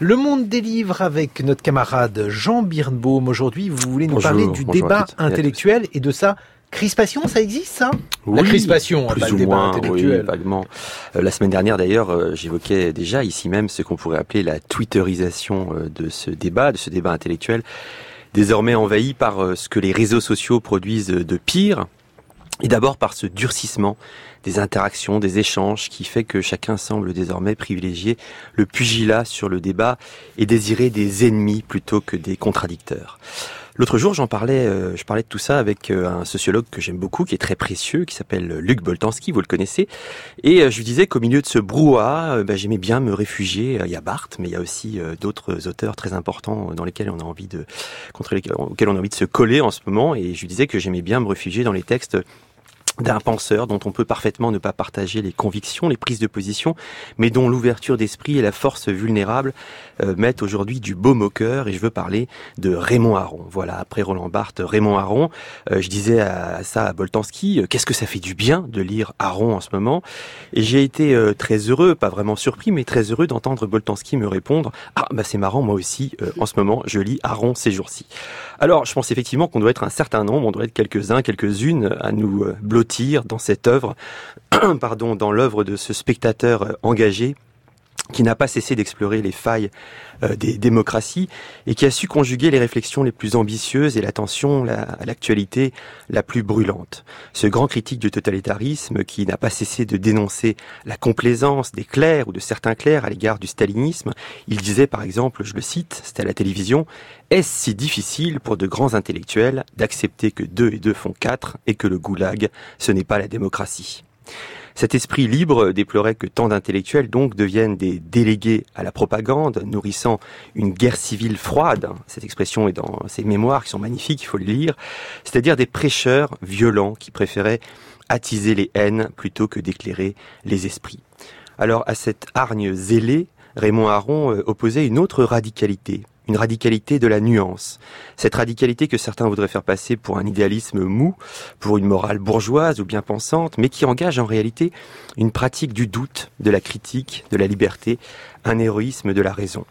Le monde des livres avec notre camarade Jean Birnbaum. Aujourd'hui, vous voulez nous parler du débat intellectuel et de sa crispation, ça existe ça? Oui, La crispation, plus ou moins, oui, vaguement. Euh, la semaine dernière d'ailleurs, euh, j'évoquais déjà ici même ce qu'on pourrait appeler la twitterisation euh, de ce débat, de ce débat intellectuel, désormais envahi par ce que les réseaux sociaux produisent de pire, et d'abord par ce durcissement des interactions, des échanges, qui fait que chacun semble désormais privilégier le pugilat sur le débat et désirer des ennemis plutôt que des contradicteurs. L'autre jour, j'en parlais, euh, je parlais de tout ça avec euh, un sociologue que j'aime beaucoup, qui est très précieux, qui s'appelle Luc Boltanski, vous le connaissez, et euh, je lui disais qu'au milieu de ce brouhaha, bah, j'aimais bien me réfugier. Il y a Barthes, mais il y a aussi d'autres auteurs très importants dans lesquels on a envie de, contre lesquels, on a envie de se coller en ce moment, et je lui disais que j'aimais bien me réfugier dans les textes d'un penseur dont on peut parfaitement ne pas partager les convictions, les prises de position, mais dont l'ouverture d'esprit et la force vulnérable euh, mettent aujourd'hui du baume au cœur. Et je veux parler de Raymond Aron. Voilà, après Roland Barthes, Raymond Aron. Euh, je disais à, ça à Boltanski, euh, qu'est-ce que ça fait du bien de lire Aron en ce moment? Et j'ai été très heureux, pas vraiment surpris, mais très heureux d'entendre Boltanski me répondre, ah bah c'est marrant, moi aussi, en ce moment, je lis Aron ces jours-ci. Alors, je pense effectivement qu'on doit être un certain nombre, on doit être quelques-uns, quelques-unes à nous bloquer dans cette œuvre, pardon, dans l'œuvre de ce spectateur euh, engagé qui n'a pas cessé d'explorer les failles euh, des démocraties et qui a su conjuguer les réflexions les plus ambitieuses et l'attention à l'actualité la plus brûlante. Ce grand critique du totalitarisme qui n'a pas cessé de dénoncer la complaisance des clercs ou de certains clercs à l'égard du stalinisme, il disait par exemple, je le cite, c'était à la télévision, est-ce si difficile pour de grands intellectuels d'accepter que deux et deux font quatre et que le goulag, ce n'est pas la démocratie? Cet esprit libre déplorait que tant d'intellectuels donc deviennent des délégués à la propagande, nourrissant une guerre civile froide. Cette expression est dans ses mémoires qui sont magnifiques, il faut le lire. C'est-à-dire des prêcheurs violents qui préféraient attiser les haines plutôt que d'éclairer les esprits. Alors à cette hargne zélée, Raymond Aron euh, opposait une autre radicalité, une radicalité de la nuance. Cette radicalité que certains voudraient faire passer pour un idéalisme mou, pour une morale bourgeoise ou bien pensante, mais qui engage en réalité une pratique du doute, de la critique, de la liberté, un héroïsme de la raison.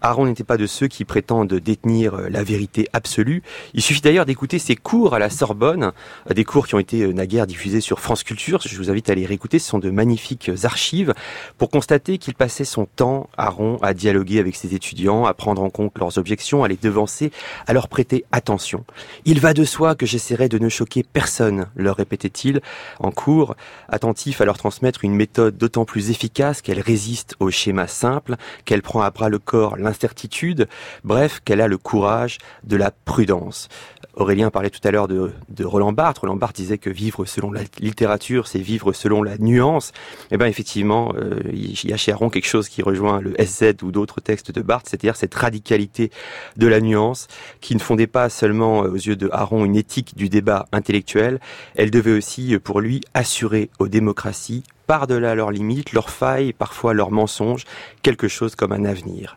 Aaron n'était pas de ceux qui prétendent détenir euh, la vérité absolue. Il suffit d'ailleurs d'écouter ses cours à la Sorbonne, euh, des cours qui ont été euh, naguère diffusés sur France Culture. Je vous invite à les réécouter. Ce sont de magnifiques archives pour constater qu'il passait son temps, Aaron, à dialoguer avec ses étudiants, à prendre en compte leurs objections, à les devancer, à leur prêter attention. Il va de soi que j'essaierai de ne choquer personne, leur répétait-il en cours, attentif à leur transmettre une méthode d'autant plus efficace qu'elle résiste au schéma simple, qu'elle prend à bras le corps l'incertitude, bref, qu'elle a le courage de la prudence. Aurélien parlait tout à l'heure de, Roland Barthes. Roland Barthes disait que vivre selon la littérature, c'est vivre selon la nuance. Eh bien, effectivement, euh, il y a chez Aron quelque chose qui rejoint le SZ ou d'autres textes de Barthes, c'est-à-dire cette radicalité de la nuance qui ne fondait pas seulement euh, aux yeux de Aron une éthique du débat intellectuel, elle devait aussi, euh, pour lui, assurer aux démocraties par-delà leurs limites, leurs failles, parfois leurs mensonges, quelque chose comme un avenir.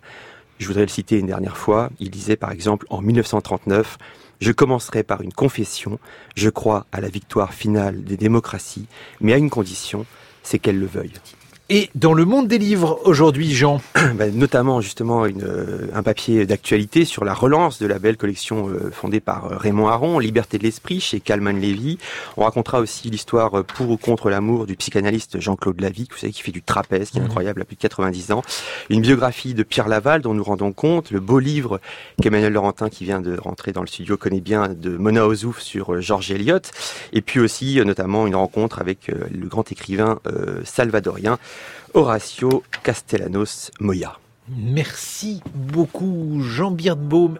Je voudrais le citer une dernière fois. Il disait par exemple en 1939, Je commencerai par une confession, je crois à la victoire finale des démocraties, mais à une condition, c'est qu'elles le veuillent. Et dans le monde des livres aujourd'hui, Jean ben, Notamment justement une, euh, un papier d'actualité sur la relance de la belle collection euh, fondée par euh, Raymond Aron, Liberté de l'esprit chez Kalman Levy. On racontera aussi l'histoire pour ou contre l'amour du psychanalyste Jean-Claude Lavie, vous savez, qui fait du trapèze, qui est mmh. incroyable, à plus de 90 ans. Une biographie de Pierre Laval dont nous rendons compte, le beau livre qu'Emmanuel Laurentin, qui vient de rentrer dans le studio, connaît bien, de Mona Ozouf sur Georges Eliot. Et puis aussi notamment une rencontre avec le grand écrivain salvadorien Horacio Castellanos Moya. Merci beaucoup Jean Birnbaum.